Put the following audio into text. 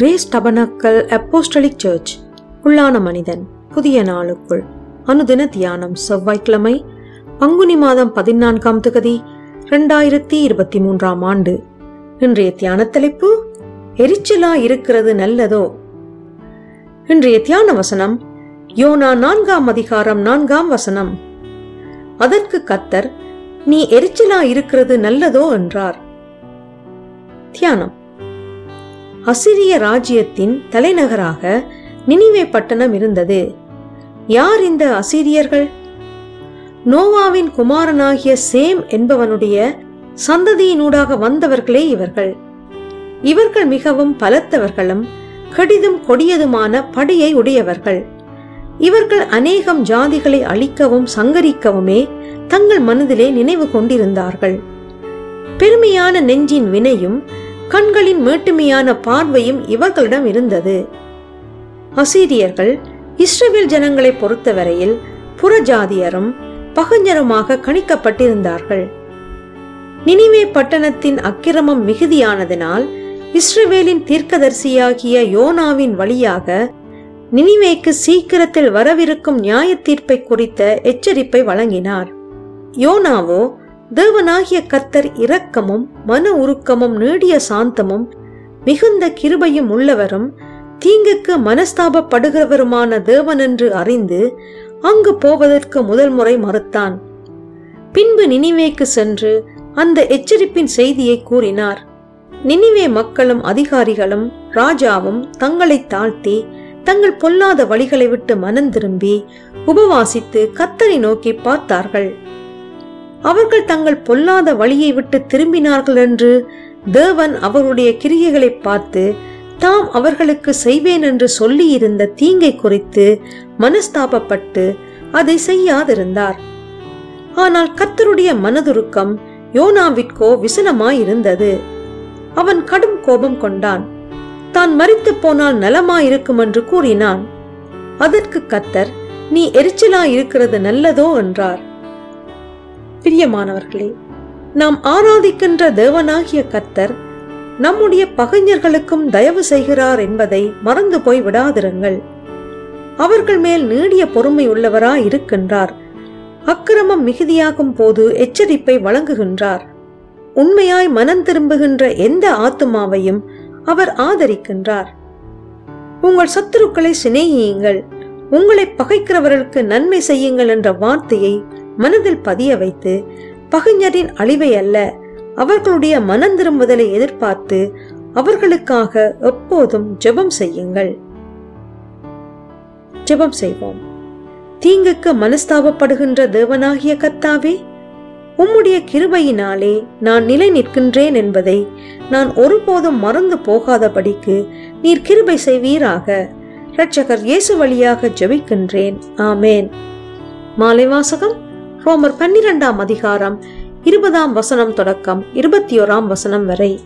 Grace tabernacle apostolic search. உள்ளான மனிதன் புதிய நாளுக்குள். அனுதின தியானம் செவ்வாய்க்கிழமை பங்குனி மாதம் பதினான்காம் தொகுதி இரண்டாயிரத்தி இருபத்தி மூன்றாம் ஆண்டு. இன்றைய தியான தலைப்பு எரிச்சலா இருக்கிறது நல்லதோ? இன்றைய தியான வசனம் யோனா நான்காம் அதிகாரம் நான்காம் வசனம். அதற்கு கத்தர் நீ எரிச்சலா இருக்கிறது நல்லதோ? என்றார். தியானம். அசிரிய ராஜ்யத்தின் தலைநகராக நினிவே பட்டணம் இருந்தது. யார் இந்த அசிரியர்கள்? நோவாவின் குமாரனாகிய சேம் என்பவனுடைய சந்ததியினூடாக வந்தவர்களே இவர்கள். இவர்கள் மிகவும் பலத்தவர்களும் கடிதும் கொடியதுமான படையை உடையவர்கள். இவர்கள் அநேகம் ஜாதிகளை அழிக்கவும் சங்கரிக்கவுமே தங்கள் மனதிலே நினைவு கொண்டிருந்தார்கள். பெருமையான நெஞ்சின் வினையும் கண்களின் மேட்டுமையான பார்வையும் இவர்களிடம் இருந்தது. அசீரியர்கள் இஸ்ரவேல் ஜனங்களை பொறுத்தவரையில் புறஜாதியரும் பகஞ்சருமாக கணிக்கப்பட்டிருந்தார்கள். நினிவே பட்டணத்தின் அக்கிரமம் மிகுதியானதினால் இஸ்ரவேலின் தீர்க்கதரிசியாகிய யோனாவின் வழியாக நினிவேக்கு சீக்கிரத்தில் வரவிருக்கும் நியாய தீர்ப்பை குறித்த எச்சரிப்பை வழங்கினார். யோனாவோ தேவனாகிய கர்த்தர் இரக்கமும் மன உருக்கமும் நீடிய சாந்தமும் மிகுந்த கிருபையும் உள்ளவரும் தீங்குக்கு மனஸ்தாபப்படுகிறவருமான தேவனென்று அறிந்து அங்கு போவதற்கு முதல் முறை மறுத்தான். பின்பு நினிவேக்கு சென்று அந்த எச்சரிப்பின் செய்தியை கூறினார். நினிவே மக்களும் அதிகாரிகளும் ராஜாவும் தங்களை தாழ்த்தி தங்கள் பொல்லாத வழிகளை விட்டு மனம் திரும்பி உபவாசித்து கத்தரை நோக்கி பார்த்தார்கள். அவர்கள் தங்கள் பொல்லாத வழியை விட்டு திரும்பினார்கள் என்று தேவன் அவருடைய கிரியைகளை பார்த்து தாம் அவர்களுக்கு செய்வேன் என்று சொல்லியிருந்த தீங்கை குறித்து மனஸ்தாபப்பட்டு அதை செய்யாதிருந்தார். ஆனால் கத்தருடைய மனதுருக்கம் யோனாவிற்கோ விசனமாயிருந்தது அவன் கடும் கோபம் கொண்டான். தான் மறித்து போனால் நலமாயிருக்கும் என்று கூறினான். அதற்கு கத்தர் நீ எரிச்சலா இருக்கிறது நல்லதோ என்றார். பிரியமானவர்களே நாம் ஆராதிக்கின்ற தேவனாகிய கத்தர் நம்முடைய பகைஞர்களுக்கும் தயவு செய்கிறார் என்பதை மறந்து போய் விடாதிருங்கள். அவர்கள் மேல் நீடிய பொறுமை உள்ளவரா இருக்கின்றார் அக்கிரமம் மிகுதியாகும் போது எச்சரிப்பை வழங்குகின்றார். உண்மையாய் மனம் திரும்புகின்ற எந்த ஆத்துமாவையும் அவர் ஆதரிக்கின்றார். உங்கள் சத்துருக்களை சிநேகியுங்கள். உங்களை பகைக்கிறவர்களுக்கு நன்மை செய்யுங்கள் என்ற வார்த்தையை மனதில் பதிய வைத்து பகைஞரின் அழிவை அல்ல அவர்களுடைய மனம் திரும்புதலை எதிர்பார்த்து அவர்களுக்காக எப்போதும் ஜெபம் செய்யுங்கள். ஜெபம் செய்வோம். தீங்குக்கு மனஸ்தாபப்படுகின்ற தேவனாகிய கத்தாவே உம்முடைய கிருபையினாலே நான் நிலை நிற்கின்றேன் என்பதை நான் ஒருபோதும் மறந்து போகாதபடிக்கு நீர் கிருபை செய்வீராக. இரட்சகர் இயேசு வழியாக ஜெபிக்கின்றேன். ஆமேன். மாலை வாசகம் ரோமர் பன்னிரெண்டாம் அதிகாரம் இருபதாம் வசனம் தொடக்கம் இருபத்தி ஓராம் வசனம் வரை.